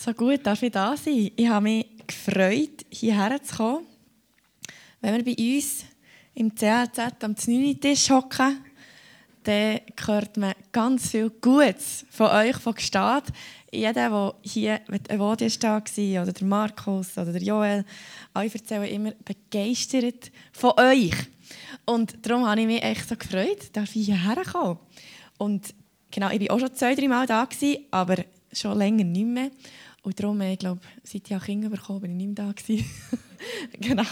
So gut, darf ich da sein? Ich habe mich gefreut, hierher zu kommen. Wenn wir bei uns im CLZ am 9. Tisch hocken, dann hört man ganz viel Gutes von euch, von Gestad. Jeder, der hier mit Evodia war, oder der Markus oder der Joel, alle erzählen immer begeistert von euch. Und darum habe ich mich echt so gefreut, dass ich hierher kommen. Und genau, ich war auch schon zwei, drei Mal da, aber schon länger nicht mehr. Und darum, ich glaube, seit ich auch Kinder bekommen bin ich nicht mehr da. genau.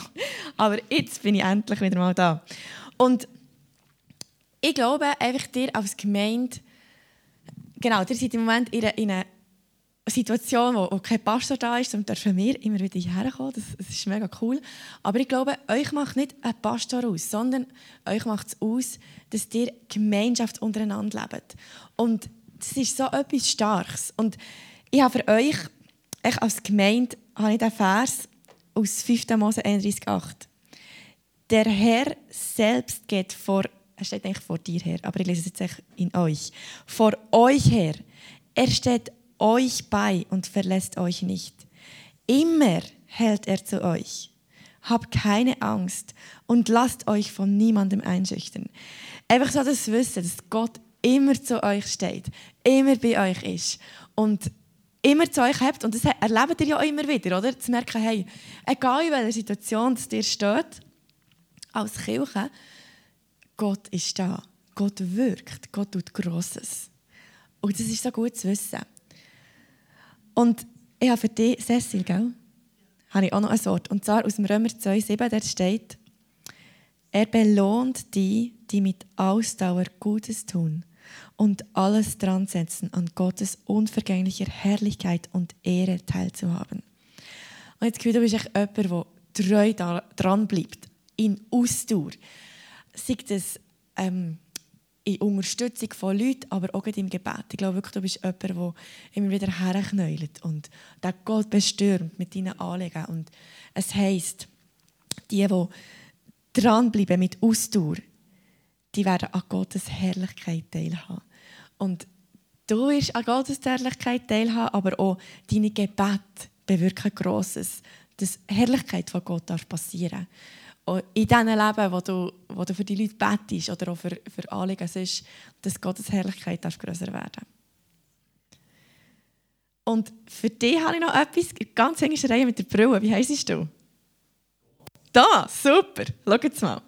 Aber jetzt bin ich endlich wieder mal da. Und ich glaube, einfach dir als Gemeinde, genau, ihr seid im Moment in einer, in einer Situation, wo, wo kein Pastor da ist, dann dürfen wir immer wieder hierher kommen. Das, das ist mega cool. Aber ich glaube, euch macht nicht ein Pastor aus, sondern euch macht es aus, dass ihr Gemeinschaft untereinander lebt. Und das ist so etwas Starkes. Und ich habe für euch ich als Gemeinde habe ich den Vers aus 5. Mose 31,8. Der Herr selbst geht vor, er steht eigentlich vor dir her, aber ich lese es jetzt in euch. Vor euch her. Er steht euch bei und verlässt euch nicht. Immer hält er zu euch. Habt keine Angst und lasst euch von niemandem einschüchtern. Einfach so das Wissen, dass Gott immer zu euch steht, immer bei euch ist und immer zu euch habt, und das erlebt ihr ja auch immer wieder, oder? Zu merken, hey, egal in welcher Situation es dir steht, als Kirche, Gott ist da. Gott wirkt. Gott tut Grosses. Und das ist so gut zu wissen. Und ich habe für dich, Cecil, gell? habe ich auch noch ein Wort. Und zwar aus dem Römer 2,7, der steht, er belohnt die, die mit Ausdauer Gutes tun und alles dran setzen, an Gottes unvergänglicher Herrlichkeit und Ehre teilzuhaben. Und jetzt du bist echt jemand, der treu dran bleibt, in Ausdauer. Sei das ähm, in Unterstützung von Leuten, aber auch im Gebet. Ich glaube wirklich, du bist jemand, der immer wieder herknäult und der Gott bestürmt mit deinen Anliegen. Und es heisst, die, die dranbleiben mit Ausdauer, die werden an Gottes Herrlichkeit teilhaben. Und du wirst an Gottes Herrlichkeit teilhaben, aber auch deine Gebete bewirken Grosses. Dass Herrlichkeit von Gott darf passieren darf. In diesem Leben, wo du, wo du für die Leute betest oder auch für, für Anliegen, ist, dass Gottes Herrlichkeit grösser werden Und für dich habe ich noch etwas, ganz enge Reihe mit der Brille. Wie heisst du? Da, super. Schau jetzt mal.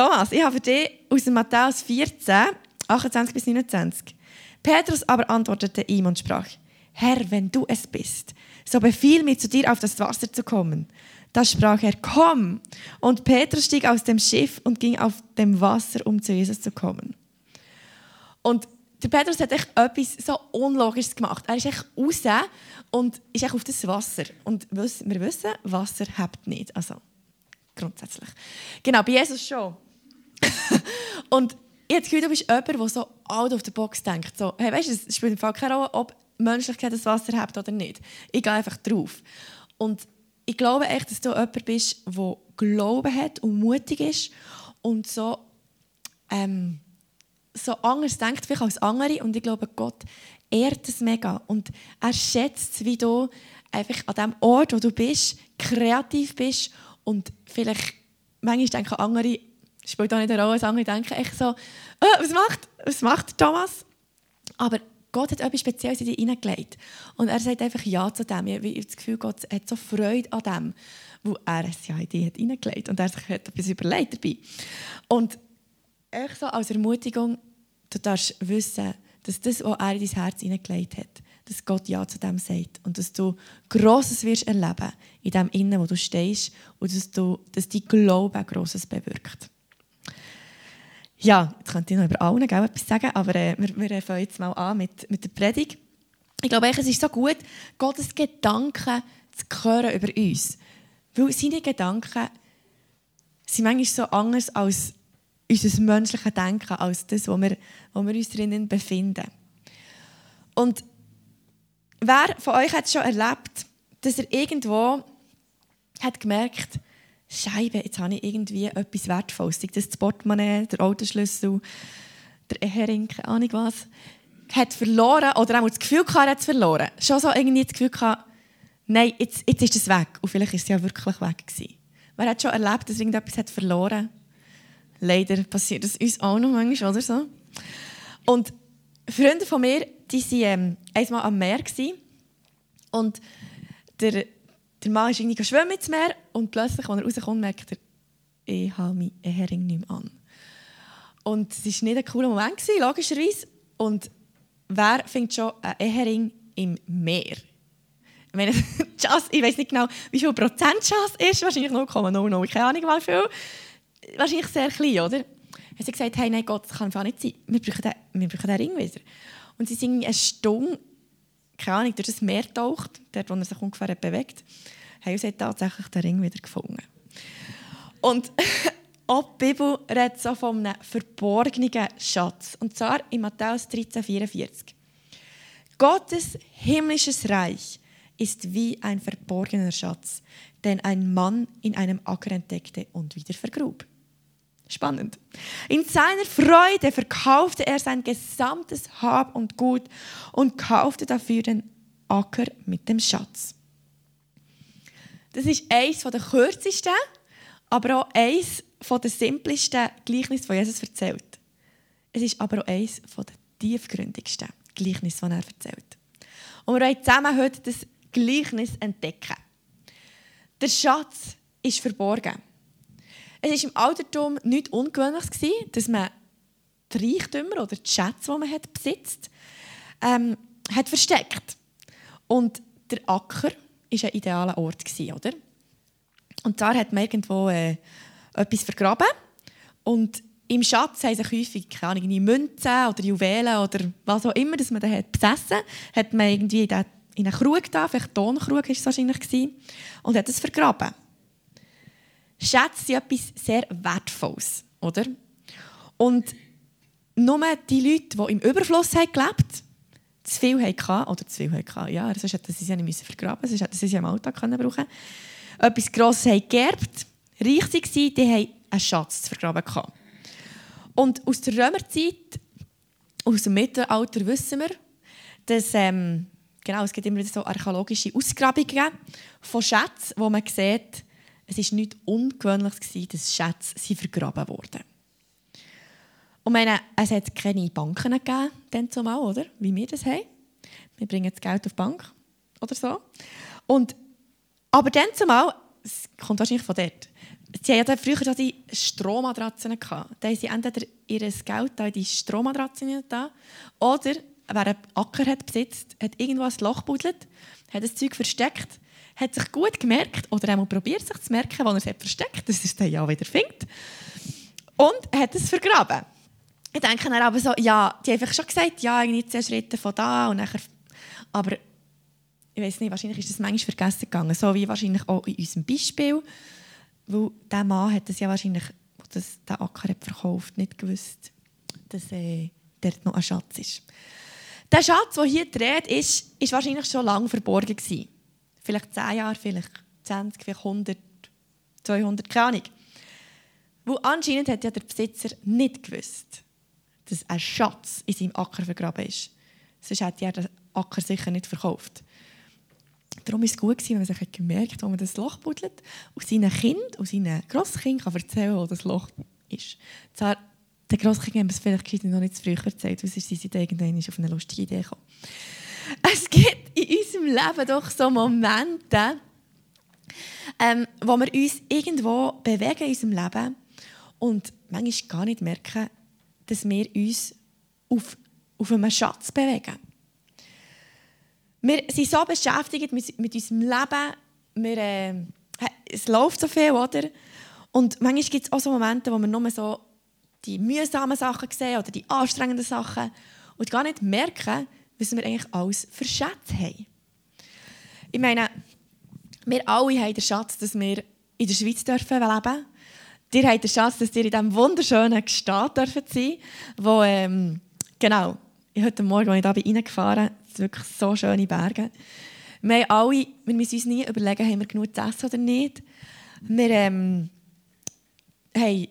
Thomas, ich habe für dich aus Matthäus 14, 28 bis 29. Petrus aber antwortete ihm und sprach, Herr, wenn du es bist, so befiehl mir zu dir auf das Wasser zu kommen. Da sprach er, komm. Und Petrus stieg aus dem Schiff und ging auf dem Wasser, um zu Jesus zu kommen. Und der Petrus hat echt etwas so Unlogisches gemacht. Er ist echt raus und ist echt auf das Wasser. Und wir wissen, Wasser habt nicht. Also, grundsätzlich. Genau, bei Jesus schon. und ich habe das Gefühl, du bist jemand, der so out of the box denkt. So, hey, weißt du, es spielt im Fall keine Rolle, ob Menschlichkeit das Wasser hat oder nicht. Ich gehe einfach drauf. Und ich glaube echt, dass du jemand bist, der Glauben hat und mutig ist und so, ähm, so anders denkt vielleicht als andere. Und ich glaube, Gott ehrt es mega. Und er schätzt, wie du einfach an dem Ort, wo du bist, kreativ bist und vielleicht, manchmal denken andere, spielt auch nicht eine Rolle, dass andere denken echt so, oh, was, macht, was macht Thomas? Aber Gott hat etwas Spezielles in dich hineingelegt. Und er sagt einfach Ja zu dem. Ich habe das Gefühl, Gott hat so Freude an dem, wo er es ja in dich hat hineingelegt und er sich hat etwas überlegt dabei. Und echt so als Ermutigung, du darfst wissen, dass das, was er in dein Herz hineingelegt hat, dass Gott Ja zu dem sagt und dass du Grosses wirst erleben in dem Innen, wo du stehst und dass, du, dass dein Glaube Grosses bewirkt. Ja, jetzt könnte ich noch über allen etwas sagen, aber äh, wir, wir fangen jetzt mal an mit, mit der Predigt. Ich glaube, es ist so gut, Gottes Gedanken zu hören über uns. Weil seine Gedanken sind manchmal so anders als unser menschliches Denken, als das, wo wir, wo wir uns drinnen befinden. Und Wer von euch hat schon erlebt, dass er irgendwo hat gemerkt, Scheibe, jetzt habe ich irgendwie etwas Wertvolles, das Portemonnaie, der Autoschlüssel, der Ehering, keine Ahnung was, hat verloren oder auch das Gefühl gehabt, er hat es verloren. Schon so irgendwie das Gefühl gehabt, nein, jetzt, jetzt ist es weg. Und vielleicht ist es ja wirklich weg gewesen. Wer hat schon erlebt, dass irgendetwas hat verloren Leider passiert das uns auch noch manchmal, oder so. Und Freunde von mir, die waren ähm, einmal am Meer. Gewesen. Und der, der Mann ist irgendwie schwimmen ins Meer und plötzlich, als er rauskommt, merkt er, ich habe meinen Hering nicht mehr an. Und es war nicht ein cooler Moment, gewesen, logischerweise. Und wer findet schon einen Hering im Meer? Ich, meine, ich weiß nicht genau, wie viel Prozent Chance ist. Wahrscheinlich 0,00. Keine Ahnung, wie viel. Wahrscheinlich sehr klein, oder? Haben sie gesagt, hey, nein Gott, das kann einfach nicht sein. Wir brauchen den, wir brauchen den Ring wieder. Und sie sind eine Stunde, keine Ahnung, durch das Meer taucht, dort, wo er sich ungefähr bewegt, haben sie tatsächlich den Ring wieder gefunden. Und auch die Bibel redet so von einem verborgenen Schatz. Und zwar in Matthäus 13,44. Gottes himmlisches Reich ist wie ein verborgener Schatz, den ein Mann in einem Acker entdeckte und wieder vergrub. Spannend. In seiner Freude verkaufte er sein gesamtes Hab und Gut und kaufte dafür den Acker mit dem Schatz. Das ist eines der kürzesten, aber auch eines der simplesten Gleichnisse, die Jesus erzählt. Es ist aber auch eines der tiefgründigsten Gleichnisse, die er erzählt. Und wir wollen zusammen heute das Gleichnis entdecken. Der Schatz ist verborgen. Es war im Altertum nicht ungewöhnlich, dass man die Reichtümer oder die Schätze, die man hat, besitzt, ähm, hat versteckt. Und der Acker war ein idealer Ort, oder? Und da hat man irgendwo äh, etwas vergraben. Und im Schatz haben sich häufig keine Ahnung, Münzen oder Juwelen oder was auch immer, das man da hat besessen hat, man irgendwie in einen Krug da, vielleicht Tonkrug war es wahrscheinlich, und hat es vergraben. Schätze sind etwas sehr Wertvolles, oder? Und nur die Leute, die im Überfluss haben gelebt zu viel hatten, oder zu viel hatten, ja, sonst hätten sie sie nicht vergraben müssen, sonst hätten sie sie im Alltag können brauchen etwas Grosses haben geerbt, reich waren, die haben einen Schatz zu vergraben gehabt. Und aus der Römerzeit, aus dem Mittelalter wissen wir, dass ähm, genau, es gibt immer so archäologische Ausgrabungen von Schätzen, wo man sieht, es war nichts Ungewöhnliches, dass Schätze vergraben wurden. Und meine, es hat keine Banken gegeben, dann zumal, oder? wie wir das haben. Wir bringen das Geld auf die Bank oder so. Und, aber dann zumal, es kommt wahrscheinlich von dort, sie hatten früher die Strohmatratzen. Gehabt. Da haben sie entweder ihr Geld in die Strohmatratzen da, oder wer einen Acker hat besitzt, hat irgendwo ein Loch buddelt, hat das Zeug versteckt hat sich gut gemerkt oder einmal probiert sich zu merken, wo er es hat versteckt, dass er es dann ja wieder findet. Und hat es vergraben. Ich denke dann aber so, ja, die haben schon gesagt, ja, irgendwie zehn Schritte von da und nachher, aber ich weiß nicht, wahrscheinlich ist das manchmal vergessen gegangen, so wie wahrscheinlich auch in unserem Beispiel, weil der Mann hat das ja wahrscheinlich, das der Acker hat verkauft, nicht gewusst, dass äh, dort noch ein Schatz ist. Der Schatz, der hier dreht, ist, ist wahrscheinlich schon lange verborgen gewesen vielleicht 10 Jahre, vielleicht 20, vielleicht 100, 200, keine Ahnung. Wo anscheinend hat ja der Besitzer nicht gewusst, dass ein Schatz in seinem Acker vergraben ist. Sonst hätte er den Acker sicher nicht verkauft. Darum war es gut, wenn man sich gemerkt hat, wo man das Loch buddelt und seinen Kind und seinen Grosskind kann erzählen wo das Loch ist. Zwar, den Grosskind haben wir es vielleicht noch nicht zu früh erzählt, weil sie sind irgendwann auf eine lustige Idee gekommen. Es gibt in Leben doch so Momente, ähm, wo wir uns irgendwo bewegen in unserem Leben und manchmal gar nicht merken, dass wir uns auf, auf einem Schatz bewegen. Wir sind so beschäftigt mit, mit unserem Leben, wir, äh, es läuft so viel, oder? Und manchmal gibt es auch so Momente, wo wir nur so die mühsamen Sachen sehen oder die anstrengenden Sachen und gar nicht merken, was wir eigentlich alles für Schätze haben. Ich meine, wir alle haben den Schatz, dass wir in der Schweiz dürfen leben Ihr habt den Schatz, dass ihr in diesem wunderschönen Staat dürfen sein wo, ähm, genau, heute Morgen, als ich da bin, bin, wirklich so schöne Berge. Wir haben alle, wir müssen uns nie überlegen, haben wir genug zu essen oder nicht. Wir ähm, haben,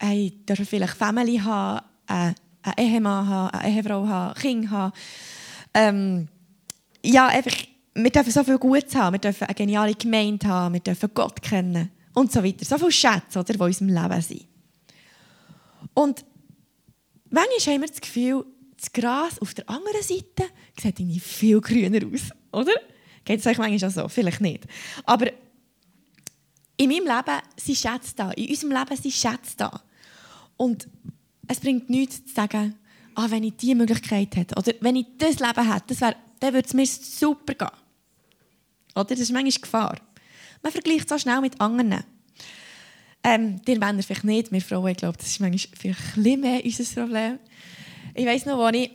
haben, dürfen vielleicht Family haben, einen einen Ehemann haben, eine Ehefrau haben, Kinder haben. Ähm, ja, einfach, wir dürfen so viel Gutes haben, wir dürfen eine geniale Gemeinde haben, wir dürfen Gott kennen und so weiter. So viele Schätze, oder, die in unserem Leben sind. Und manchmal haben wir das Gefühl, das Gras auf der anderen Seite sieht irgendwie viel grüner aus, oder? Geht es euch manchmal auch so? Vielleicht nicht. Aber in meinem Leben sind Schätze da. In unserem Leben sind Schätze da. Und es bringt nichts zu sagen, ah, wenn ich diese Möglichkeit hätte oder wenn ich das Leben hätte, das wär, dann würde es mir super gehen. Oder? Das ist manchmal Gefahr. Man vergleicht so schnell mit anderen. Ähm, die Männer vielleicht nicht, wir Frauen, ich glaube, das ist manchmal vielleicht ein mehr unser Problem. Ich weiss noch, als ich,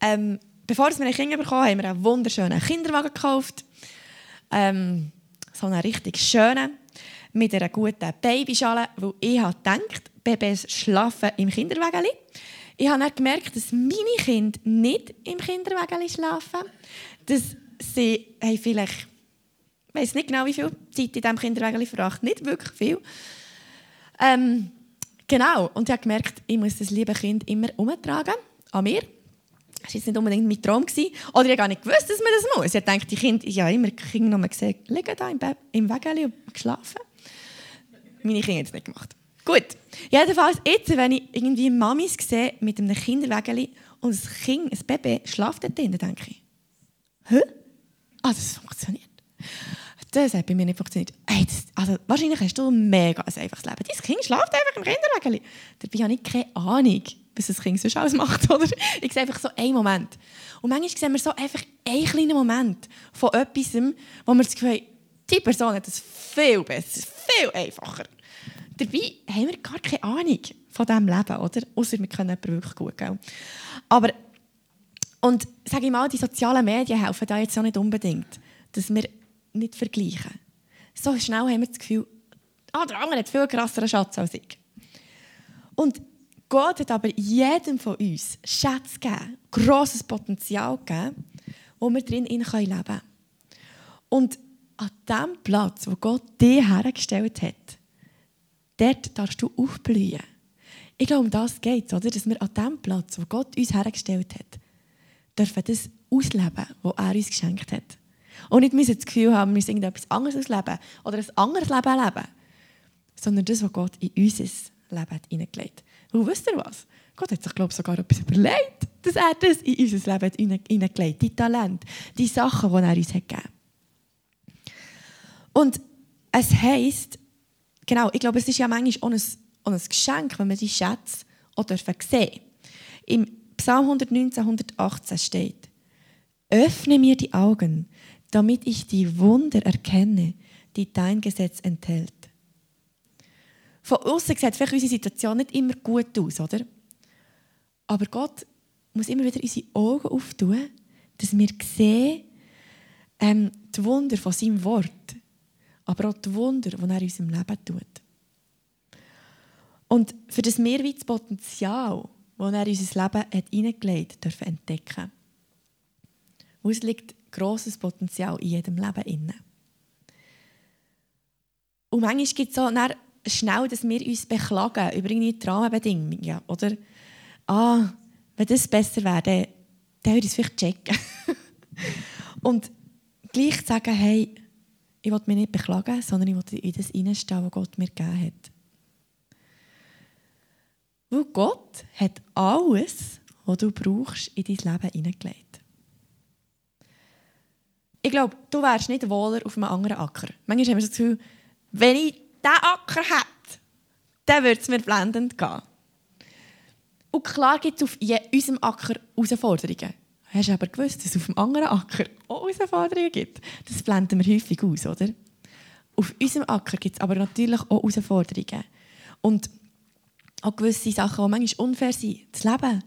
ähm, bevor wir ein Kind bekommen haben, haben wir einen wunderschönen Kinderwagen gekauft. Ähm, so einen richtig schönen, mit einer guten Babyschale, weil ich habe gedacht, Babys schlafen im Kinderwagen. Ich habe dann gemerkt, dass meine Kinder nicht im Kinderwagen schlafen. Dass sie haben vielleicht, ich weiß nicht genau, wie viel Zeit in diesem Kinderwagen verbracht. Nicht wirklich viel. Ähm, genau. Und ich habe gemerkt, ich muss das liebe Kind immer umtragen an mir. Das war jetzt nicht unbedingt mein Traum. Gewesen. Oder ich habe gar nicht gewusst, dass man das muss. Ich dachte, die Kinder, ich habe immer Kinder noch gesehen, liegen da im, Be im Wagen und geschlafen. Meine Kinder haben es nicht gemacht. Gut. Jedenfalls, jetzt, wenn ich irgendwie Mamis sehe mit einem Kinderwägeli und ein Kind, ein Baby, schlaft dort drin, dann denke ich, hä? Ah, das funktioniert. Das hat bei mir nicht funktioniert. Hey, das, also, wahrscheinlich hast du ein mega ein einfaches Leben. Dein Kind schlaft einfach im Kinderwägeli. Dabei habe ich keine Ahnung, was das Kind sonst alles macht. Oder? Ich sehe einfach so einen Moment. Und manchmal sehen wir so einfach einen kleinen Moment von etwas, wo wir das Gefühl haben, die Person hat es viel besser, viel einfacher. Dabei haben wir gar keine Ahnung von diesem Leben, oder? Außer wir können jemanden wirklich gut, gell? Aber, und sage ich mal, die sozialen Medien helfen da jetzt auch nicht unbedingt, dass wir nicht vergleichen. So schnell haben wir das Gefühl, ah, der andere hat viel krasseren Schatz als ich. Und Gott hat aber jedem von uns Schätze gegeben, grosses Potenzial gegeben, wo wir drin leben können. Und an dem Platz, wo Gott dich hergestellt hat, dort darfst du aufblühen. Ich glaube, um das geht es, dass wir an dem Platz, wo Gott uns hergestellt hat, dürfen das ausleben, was er uns geschenkt hat. Und nicht müssen das Gefühl haben, wir müssen irgendetwas anderes ausleben oder ein anderes Leben leben, sondern das, was Gott in unser Leben hineingelegt hat. Und wisst ihr was? Gott hat sich, glaube ich, sogar etwas überlegt, dass er das in unser Leben hineingelegt hat. Die Talente, die Sachen, die er uns hat gegeben hat. Und es heisst, genau, ich glaube, es ist ja manchmal auch ein, auch ein Geschenk, wenn wir die Schätze auch sehen Im Psalm 119, 118 steht, Öffne mir die Augen, damit ich die Wunder erkenne, die dein Gesetz enthält. Von außen sieht vielleicht unsere Situation nicht immer gut aus, oder? Aber Gott muss immer wieder unsere Augen auftun, dass wir sehen ähm, die Wunder von seinem Wort aber auch die Wunder, die er in unserem Leben tut. Und für das wir das Potenzial, das er in unser Leben hat hineingelegt hat, dürfen entdecken. Wo es liegt grosses Potenzial in jedem Leben inne. Und manchmal gibt es so schnell, dass wir uns beklagen über die Rahmenbedingungen. Oder, ah, wenn das besser wäre, dann, dann würde ich es vielleicht checken. Und gleich sagen, hey, ich will mich nicht beklagen, sondern ich will in das hineinstehen, was Gott mir gegeben hat. Weil Gott hat alles, was du brauchst, in dein Leben hineingelegt. Ich glaube, du wärst nicht wohler auf einem anderen Acker. Manchmal haben wir das Gefühl, wenn ich diesen Acker hätte, dann würde es mir blendend gehen. Und klar gibt es auf unserem Acker Herausforderungen. Hast du aber gewusst, dass es auf dem anderen Acker auch Herausforderungen gibt? Das blenden wir häufig aus, oder? Auf unserem Acker gibt es aber natürlich auch Herausforderungen. Und auch gewisse Sachen, die manchmal unfair sind. Das Leben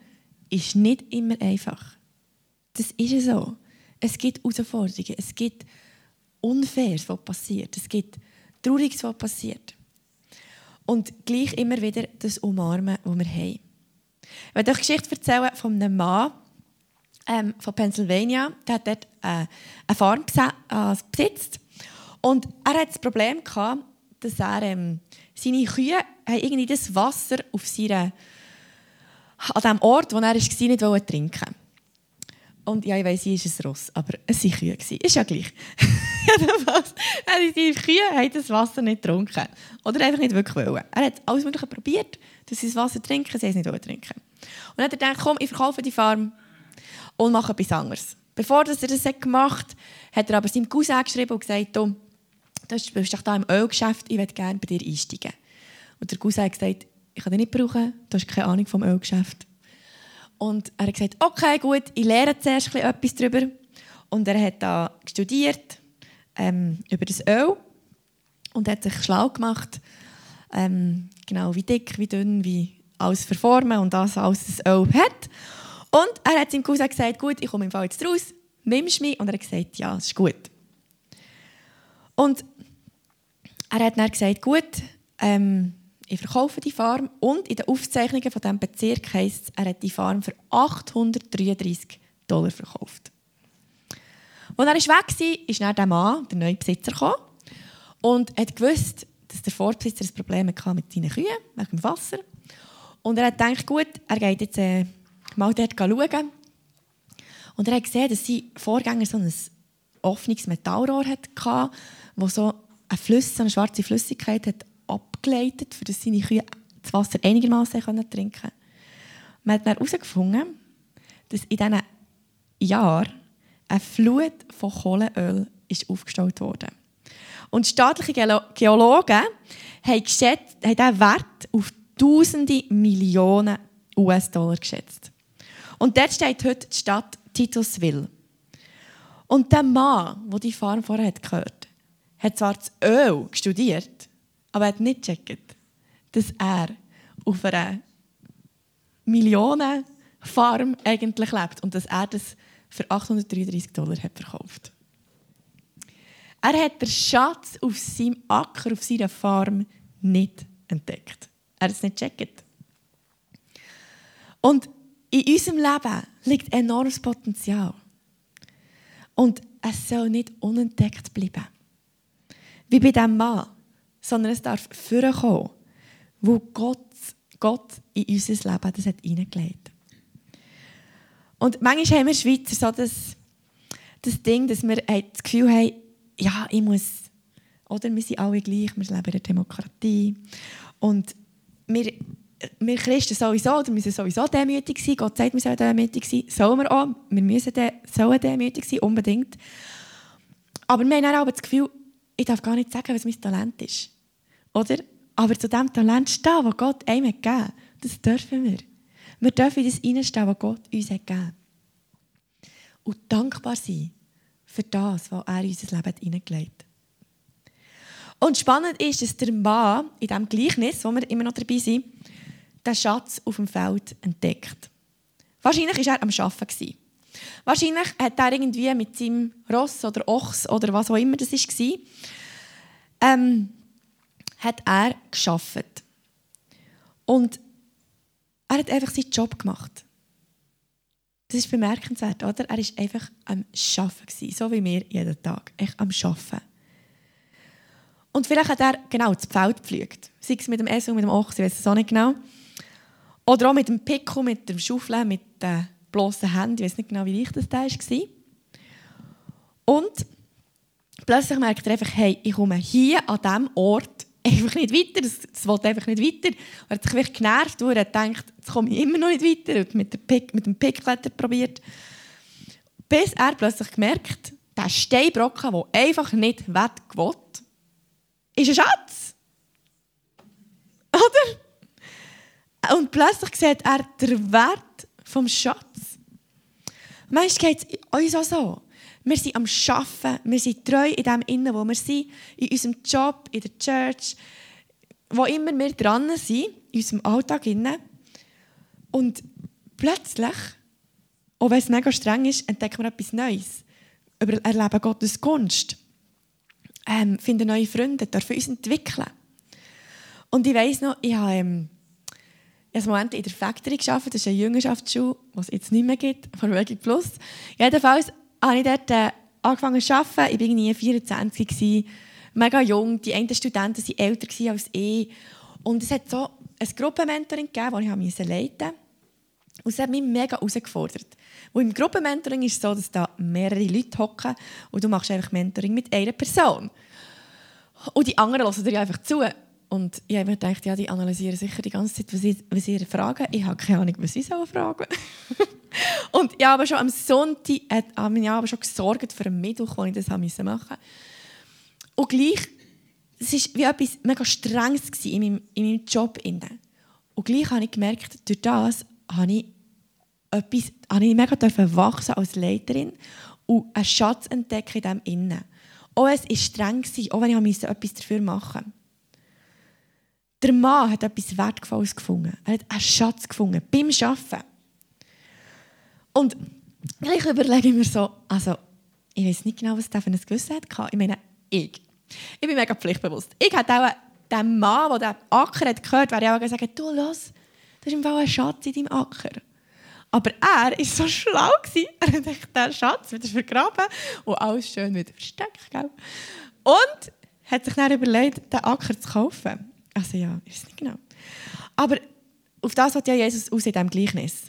ist nicht immer einfach. Das ist so. Es gibt Herausforderungen, es gibt Unfaires, was passiert. Es gibt Trauriges, was passiert. Und gleich immer wieder das Umarmen, das wir haben. Ich werde euch eine Geschichte erzählen von einem Mann, ähm, von Pennsylvania. Der hat dort äh, eine Farm äh, besitzt. Und er hatte das Problem, gehabt, dass er, ähm, seine Kühe irgendwie das Wasser auf seiner an dem Ort, wo er war, nicht trinken Und ja, ich weiss, sie ist ein Ross, aber es waren Kühe. Ist ja gleich. Jedenfalls, die Kühe haben das Wasser nicht getrunken. Oder einfach nicht wirklich wollen. Er hat alles Mögliche probiert, dass sie das Wasser trinken, sie es nicht trinken Und dann hat er gedacht, komm, ich verkaufe die Farm und mache etwas anderes. Bevor er das gemacht hat, hat er aber seinem Cousin geschrieben und gesagt, du bist doch hier im Ölgeschäft, ich würde gerne bei dir einsteigen. Und der Cousin hat gesagt, ich kann dich nicht brauchen, du hast keine Ahnung vom Ölgeschäft. Und er hat gesagt, okay, gut, ich lerne zuerst etwas darüber. Und er hat da studiert ähm, über das Öl und hat sich schlau gemacht, ähm, genau wie dick, wie dünn, wie alles verformen und das alles das Öl hat. Und er hat seinem Cousin gesagt, gut, ich komme im Fall jetzt raus, nimmst mich? Und er hat gesagt, ja, das ist gut. Und er hat dann gesagt, gut, ähm, ich verkaufe die Farm und in den Aufzeichnungen von diesem Bezirk heisst es, er hat die Farm für 833 Dollar verkauft. Als er weg war, ist dann der Mann, der neue Besitzer, gekommen und hat gewusst, dass der Vorbesitzer ein Problem hatte mit seinen Kühen, wegen dem Wasser. Und er hat gedacht, gut, er geht jetzt äh, mal dort schauen. Und er hat gesehen, dass sein Vorgänger so ein offenes Metallrohr hatte, das so eine, Flüss, so eine schwarze Flüssigkeit hat abgeleitet, für dass seine Kühe das Wasser einigermaßen trinken konnten. Man hat dann herausgefunden, dass in diesen Jahren eine Flut von Kohleöl ist aufgestellt wurde. Und staatliche Geologen haben, geschätzt, haben diesen Wert auf Tausende Millionen US-Dollar geschätzt. Und dort steht heute die Stadt Titusville. Und der Mann, der die Farm vorher gehört hat zwar das Öl studiert, aber er hat nicht gecheckt, dass er auf einer Millionenfarm eigentlich lebt und dass er das für 833 Dollar hat verkauft. Er hat den Schatz auf seinem Acker, auf seiner Farm nicht entdeckt. Er hat es nicht gecheckt. Und in unserem Leben liegt enormes Potenzial. Und es soll nicht unentdeckt bleiben. Wie bei diesem Mann. Sondern es darf vorkommen, wo Gott, Gott in unser Leben das hat hineingelegt Und manchmal haben wir Schweizer so das, das Ding, dass wir das Gefühl haben, ja, ich muss, oder wir sind alle gleich, wir leben in der Demokratie. Und wir wir Christen sowieso, oder müssen sowieso demütig sein. Gott sagt, wir sollen demütig sein. Sollen wir auch. Wir müssen de, sollen demütig sein, unbedingt. Aber wir haben auch das Gefühl, ich darf gar nicht sagen, was mein Talent ist. Oder? Aber zu dem Talent stehen, das Gott einem hat gegeben das dürfen wir. Wir dürfen das hineinstehen, was Gott uns hat gegeben Und dankbar sein für das, was er in unser Leben hineingelegt hat. Und spannend ist, dass der Mann in diesem Gleichnis, wo wir immer noch dabei sind, den Schatz auf dem Feld entdeckt. Wahrscheinlich war er am Arbeiten. Wahrscheinlich hat er irgendwie mit seinem Ross oder Ochs oder was auch immer das war, ähm, hat er geschafft. Und er hat einfach seinen Job gemacht. Das ist bemerkenswert, oder? Er war einfach am Arbeiten, so wie wir jeden Tag. Echt am Arbeiten. Und vielleicht hat er genau das Feld gepflügt. Sei es mit dem Esel, mit dem Ochs, ich weiß es auch nicht genau. Oder auch mit dem Pickel, mit dem Schaufel, mit den bloßen Händen. Ich weiß nicht genau, wie leicht das da war. Und plötzlich merkt er einfach, hey, ich komme hier an diesem Ort einfach nicht weiter. Das will einfach nicht weiter. Er hat sich wirklich genervt, weil er denkt, jetzt komme ich immer noch nicht weiter. Und mit, Pick, mit dem Pickkletter probiert. Bis er plötzlich gemerkt, der Steinbrocken, der einfach nicht wett will, ist ein Schatz. Oder? Und plötzlich sieht er den Wert vom Schatz. Manchmal geht es uns auch so. Wir sind am Arbeiten, wir sind treu in dem Innen, wo wir sind, in unserem Job, in der Church, wo immer wir dran sind, in unserem Alltag. Und plötzlich, auch wenn es mega streng ist, entdecken wir etwas Neues. Erleben Gottes Gunst. Ähm, finden neue Freunde, dürfen uns entwickeln. Und ich weiss noch, ich habe ähm, ich habe Moment in der Factory gearbeitet, das ist eine Jüngerschaftsschule, die es jetzt nicht mehr gibt, von Working Plus. Jedenfalls habe ich dort äh, angefangen zu arbeiten. Ich war nie 24, gewesen, mega jung. Die einen Studenten waren älter als ich. Und es hat so ein Gruppenmentoring gegeben, das ich leiten musste. Und es hat mich mega herausgefordert. Und im Gruppenmentoring ist es so, dass da mehrere Leute hocken und du machst einfach Mentoring mit einer Person. Und die anderen hören dir einfach zu. Und ich habe mir gedacht, ja, die analysieren sicher die ganze Zeit, was sie, was sie fragen. Ich habe keine Ahnung, was sie sollen fragen Und ich habe schon am Sonntag habe ich aber schon gesorgt für einen Mittwoch, wo ich das machen musste. Und gleich, es war wie etwas mega Strenges in meinem, in meinem Job. Und gleich habe ich gemerkt, durch das habe ich, etwas, habe ich mega wachsen als Leiterin und einen Schatz entdecken in dem Innen. Auch es war streng, auch wenn ich etwas dafür machen musste. Der Mann hat etwas Wertvolles gefunden. Er hat einen Schatz gefunden beim Arbeiten. Und ich überlege mir so, also ich weiß nicht genau, was der für ein Gewissen hat. Ich meine, ich. Ich bin mega pflichtbewusst. Ich hätte auch dem Mann, der den Acker hat gehört, wäre ich auch gesagt, du, los, das ist im Fall ein Schatz in deinem Acker. Aber er war so schlau. Er hat sich den Schatz wieder vergraben und alles schön wieder versteckt. Gell? Und hat sich dann überlegt, den Acker zu kaufen. Also ja, ich weiß nicht genau. Aber auf das hat ja Jesus aus in diesem Gleichnis.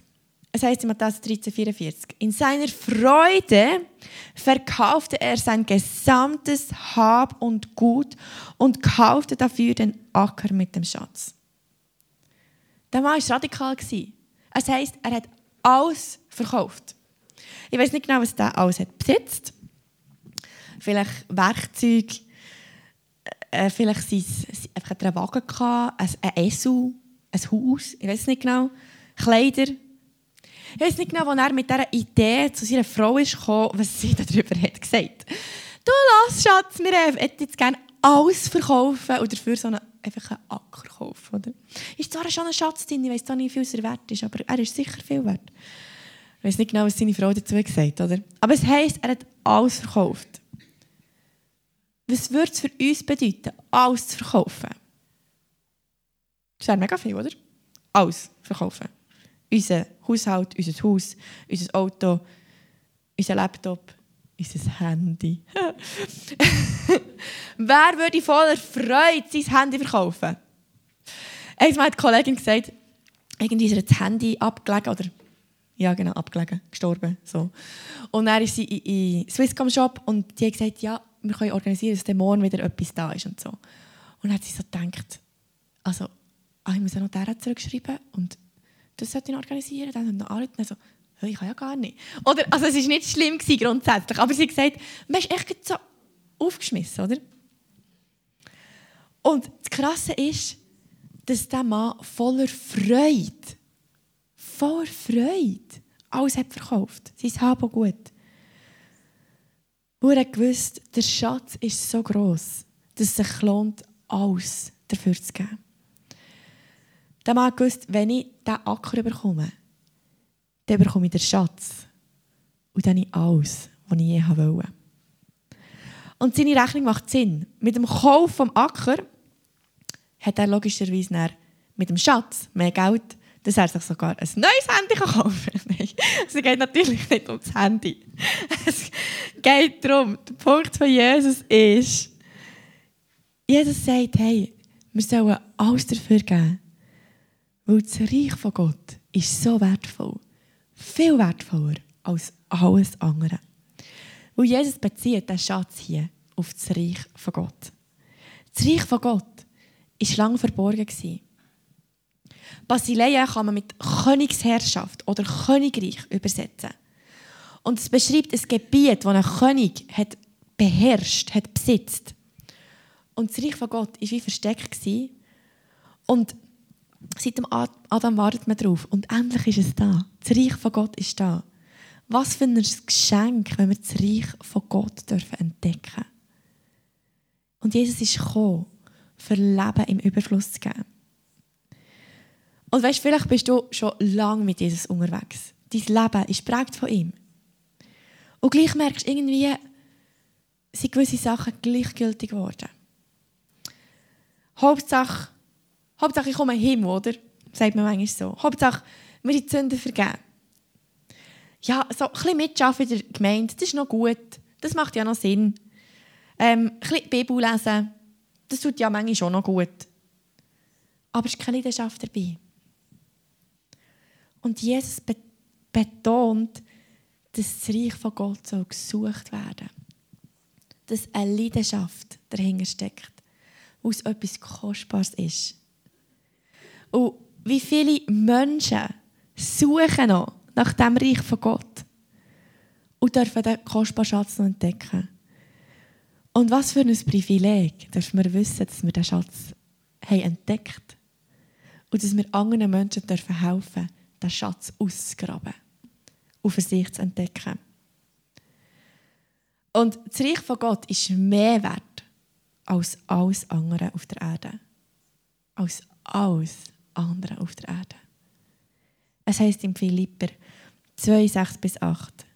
Es heißt in Matthäus 13,44: In seiner Freude verkaufte er sein gesamtes Hab und Gut und kaufte dafür den Acker mit dem Schatz. Der Mann war radikal. Es heisst, er hat alles verkauft. Ich weiß nicht genau, was er alles hat besitzt. Vielleicht Werkzeug, äh, vielleicht sein, einfach einen Wagen gehabt, ein Esel, ein Haus, ich weiß nicht genau, Kleider. Ich weiß nicht genau, wann er mit dieser Idee zu seiner Frau ist gekommen, was sie darüber hat gesagt. Du lass, Schatz, wir hätten jetzt gerne alles verkaufen und dafür so einen, einfach einen Acker kaufen. Oder? Ist zwar schon ein Schatz drin, ich weiß nicht, wie viel er wert ist, aber er ist sicher viel wert. Ich weiß nicht genau, was seine Frau dazu gesagt hat. Aber es heisst, er hat alles verkauft. Was würde es für uns bedeuten, alles zu verkaufen? Das wäre mega viel, oder? Alles verkaufen. Unser Haushalt, unser Haus, unser Auto, unser Laptop, unser Handy. Wer würde voller Freude sein Handy verkaufen? Einmal hat die Kollegin gesagt, irgendwie ist ihr das Handy abgelegen oder ja genau, abgelegen, gestorben. So. Und dann ist sie in, in Swisscom Shop und die hat gesagt, ja, wir können organisieren, dass morgen wieder etwas da ist und so. Und dann hat sie so gedacht, also, ah, ich muss ja noch der zurückschreiben und das sollte ich organisieren, dann noch alle, also, ich kann ja gar nicht. Oder, also es war nicht schlimm gewesen, grundsätzlich, aber sie hat gesagt, man ist echt so aufgeschmissen, oder? Und das Krasse ist, dass dieser Mann voller Freude, voller Freude, alles hat verkauft. Sein Hab gut. Und er gewusst, der Schatz ist so groß, dass es sich lohnt, alles dafür zu geben. Der Mann gewusst, wenn ich diesen Acker bekomme, dann bekomme ich den Schatz. Und dann alles, was ich je wollte. Und seine Rechnung macht Sinn. Mit dem Kauf vom Acker hat er logischerweise mit dem Schatz mehr Geld, dass er sich sogar ein neues Handy kaufen kann. Nein, es geht natürlich nicht ums Handy. Es geht darum, der Punkt von Jesus ist, Jesus sagt, hey, wir sollen alles dafür geben, weil das Reich von Gott ist so wertvoll, viel wertvoller als alles andere. Weil Jesus bezieht den Schatz hier auf das Reich von Gott. Das Reich von Gott war lange verborgen. Basileia kann man mit Königsherrschaft oder Königreich übersetzen. Und es beschreibt ein Gebiet, das ein König hat beherrscht, hat besitzt. Und das Reich von Gott war wie versteckt. Und seit dem Adam wartet man drauf. Und endlich ist es da. Das Reich von Gott ist da. Was für ein Geschenk, wenn wir das Reich von Gott dürfen entdecken Und Jesus ist gekommen, für Leben im Überfluss zu geben. Und weißt, vielleicht bist du schon lange mit Jesus unterwegs. Dein Leben ist prägt von ihm. Und gleich merkst du irgendwie, sind gewisse Sachen gleichgültig geworden. Hauptsache, Hauptsache ich komme hin, oder? Sagt man manchmal so. Hauptsache, wir die Sünden vergeben ja, so ein bisschen mitschaffen in der Gemeinde, das ist noch gut. Das macht ja noch Sinn. Ähm, ein bisschen Bibel lesen, das tut ja manchmal schon noch gut. Aber es ist keine Leidenschaft dabei. Und Jesus betont, dass das Reich von Gott soll gesucht werden Dass eine Leidenschaft dahinter steckt, aus etwas Kostbares ist. Und wie viele Menschen suchen noch nach dem Reich von Gott und dürfen den kostbaren Schatz noch entdecken. Und was für ein Privileg, dass wir wissen, dass wir den Schatz haben entdeckt und dass wir anderen Menschen dürfen helfen, den Schatz auszugraben und für sich zu entdecken. Und das Reich von Gott ist mehr wert als alles andere auf der Erde. Als alles andere auf der Erde. Es heißt im Philipper 2, 6 bis 8,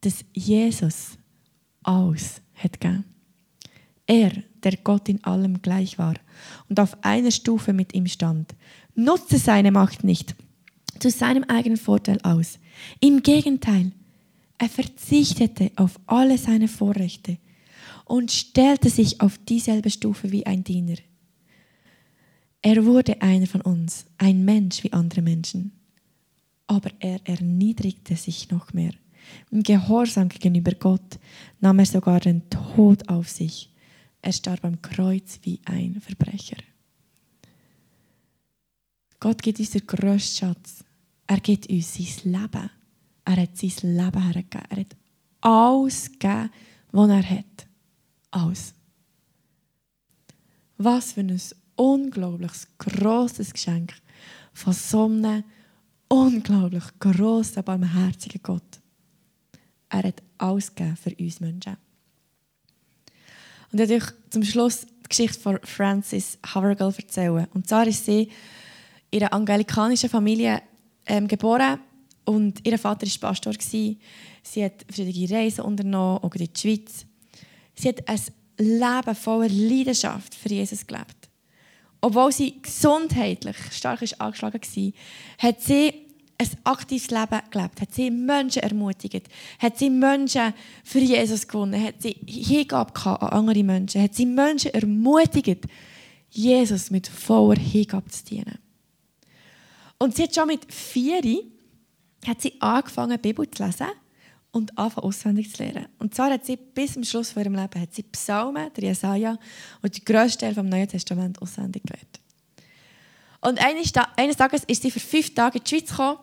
dass Jesus alles hat gegeben. Er, der Gott in allem gleich war und auf einer Stufe mit ihm stand, nutzte seine Macht nicht zu seinem eigenen Vorteil aus. Im Gegenteil, er verzichtete auf alle seine Vorrechte und stellte sich auf dieselbe Stufe wie ein Diener. Er wurde einer von uns, ein Mensch wie andere Menschen. Aber er erniedrigte sich noch mehr. Im Gehorsam gegenüber Gott nahm er sogar den Tod auf sich er starb am Kreuz wie ein Verbrecher. Gott gibt uns den grössten Schatz. Er gibt uns sein Leben. Er hat sein Leben hergegeben. Er hat alles gegeben, was er hat. Alles. Was für ein unglaubliches, grosses Geschenk von so einem unglaublich grossen, barmherzigen Gott. Er hat alles gegeben für uns Menschen. Und ich euch zum Schluss die Geschichte von Frances Havergal erzählen. Und zwar ist sie in einer anglikanischen Familie ähm, geboren und ihr Vater war Pastor. Gewesen. Sie hat verschiedene Reisen unternommen, auch in die Schweiz. Sie hat ein Leben voller Leidenschaft für Jesus gelebt. Obwohl sie gesundheitlich stark ist angeschlagen war, hat sie ein aktives Leben gelebt, hat sie Menschen ermutigt, hat sie Menschen für Jesus gewonnen, hat sie Hingabe an andere Menschen, hat sie Menschen ermutigt, Jesus mit voller Hingabe zu dienen. Und sie hat schon mit vier hat sie angefangen, die Bibel zu lesen und anfangen auswendig zu lernen. Und zwar hat sie bis zum Schluss von ihrem Leben hat sie Psalmen, der Jesaja und die grösste Teil vom Neuen Testament auswendig gelernt. Und eines, eines Tages ist sie für fünf Tage in die Schweiz gekommen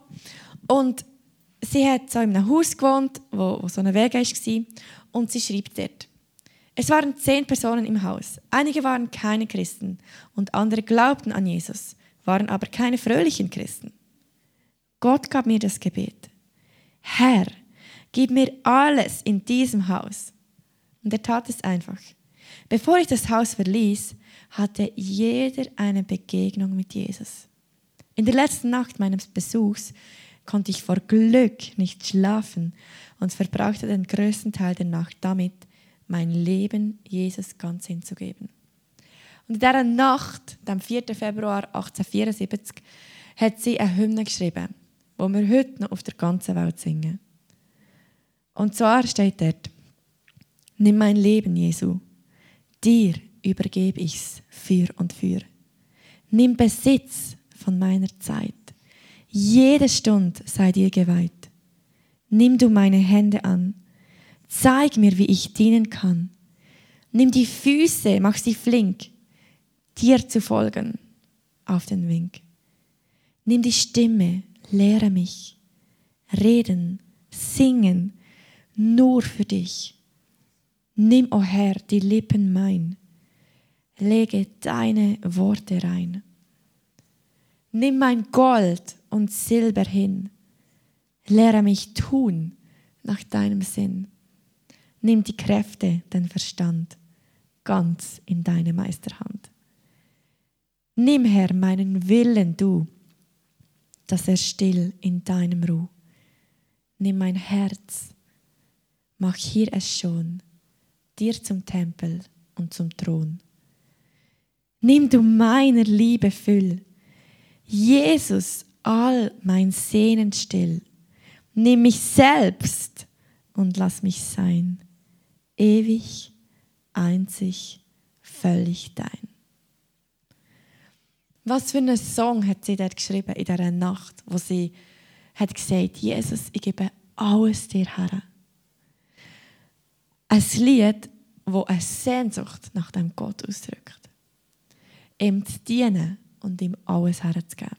und sie hat so in einem Haus gewohnt, wo, wo so ein Weg war und sie schreibt dort. Es waren zehn Personen im Haus. Einige waren keine Christen und andere glaubten an Jesus, waren aber keine fröhlichen Christen. Gott gab mir das Gebet. Herr, gib mir alles in diesem Haus. Und er tat es einfach. Bevor ich das Haus verließ, hatte jeder eine Begegnung mit Jesus. In der letzten Nacht meines Besuchs konnte ich vor Glück nicht schlafen und verbrachte den größten Teil der Nacht damit, mein Leben Jesus ganz hinzugeben. Und in dieser Nacht, dem 4. Februar 1874, hat sie eine Hymne geschrieben, wo wir heute noch auf der ganzen Welt singen. Und zwar steht dort, Nimm mein Leben, Jesu, dir übergebe ich's für und für. Nimm Besitz von meiner Zeit. Jede Stunde sei dir geweiht. Nimm du meine Hände an. Zeig mir, wie ich dienen kann. Nimm die Füße, mach sie flink, dir zu folgen auf den Wink. Nimm die Stimme, lehre mich. Reden, singen, nur für dich. Nimm, o oh Herr, die Lippen mein lege deine Worte rein. Nimm mein Gold und Silber hin. Lehre mich tun nach deinem Sinn. Nimm die Kräfte, den Verstand ganz in deine Meisterhand. Nimm, Herr, meinen Willen du, dass er still in deinem Ruh. Nimm mein Herz, mach hier es schon, dir zum Tempel und zum Thron. Nimm du meiner Liebe Füll. Jesus, all mein Sehnen still. Nimm mich selbst und lass mich sein. Ewig, einzig, völlig dein. Was für einen Song hat sie dort geschrieben in dieser Nacht, wo sie hat gesagt, Jesus, ich gebe alles dir her. Ein Lied, das eine Sehnsucht nach dem Gott ausdrückt. Ihm zu dienen und ihm alles herzugeben.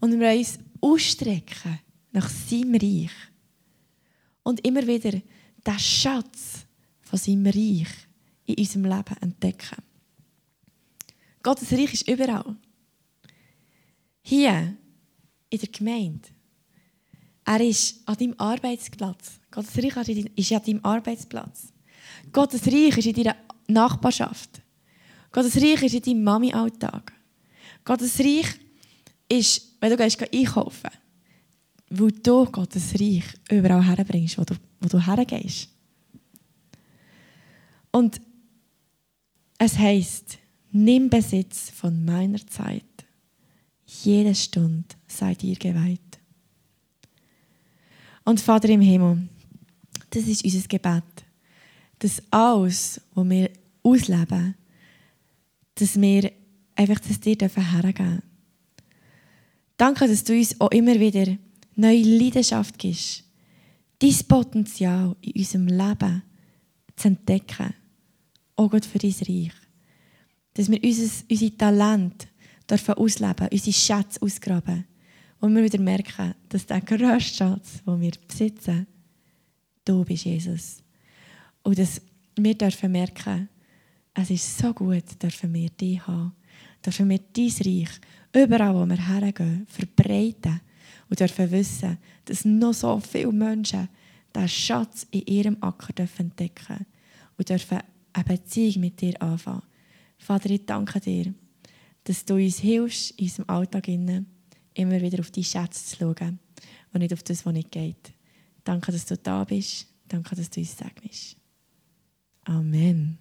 Und wir uns ausstrecken nach seinem Reich. Und immer wieder den Schatz von seinem Reich in unserem Leben entdecken. Gottes Reich ist überall. Hier, in der Gemeinde. Er ist an deinem Arbeitsplatz. Gottes Reich ist an deinem Arbeitsplatz. Gottes Reich ist in deiner Nachbarschaft. Gottes Reich ist in deinem Mami-Alltag. Gottes Reich ist, wenn du gehst einkaufen weil du Gottes Reich überall herbringst, wo du, wo du hergehst. Und es heißt, nimm Besitz von meiner Zeit. Jede Stunde sei dir geweiht. Und Vater im Himmel, das ist unser Gebet, dass alles, was wir ausleben, dass wir einfach das dir hergeben dürfen. Danke, dass du uns auch immer wieder neue Leidenschaft gibst, dein Potenzial in unserem Leben zu entdecken, auch Gott für dein Reich. Dass wir unser, unser Talent dürfen ausleben, unsere Schätze ausgraben und wir wieder merken, dass der grösste Schatz, den wir besitzen, du bist, Jesus. Und dass wir dürfen merken, es ist so gut, dürfen wir dich haben, dürfen wir dein Reich überall, wo wir hergehen, verbreiten und dürfen wissen, dass noch so viele Menschen diesen Schatz in ihrem Acker entdecken dürfen und dürfen eine Beziehung mit dir anfangen. Vater, ich danke dir, dass du uns hilfst, in unserem Alltag immer wieder auf die Schätze zu schauen und nicht auf das, was nicht geht. Danke, dass du da bist. Danke, dass du uns segnest. Amen.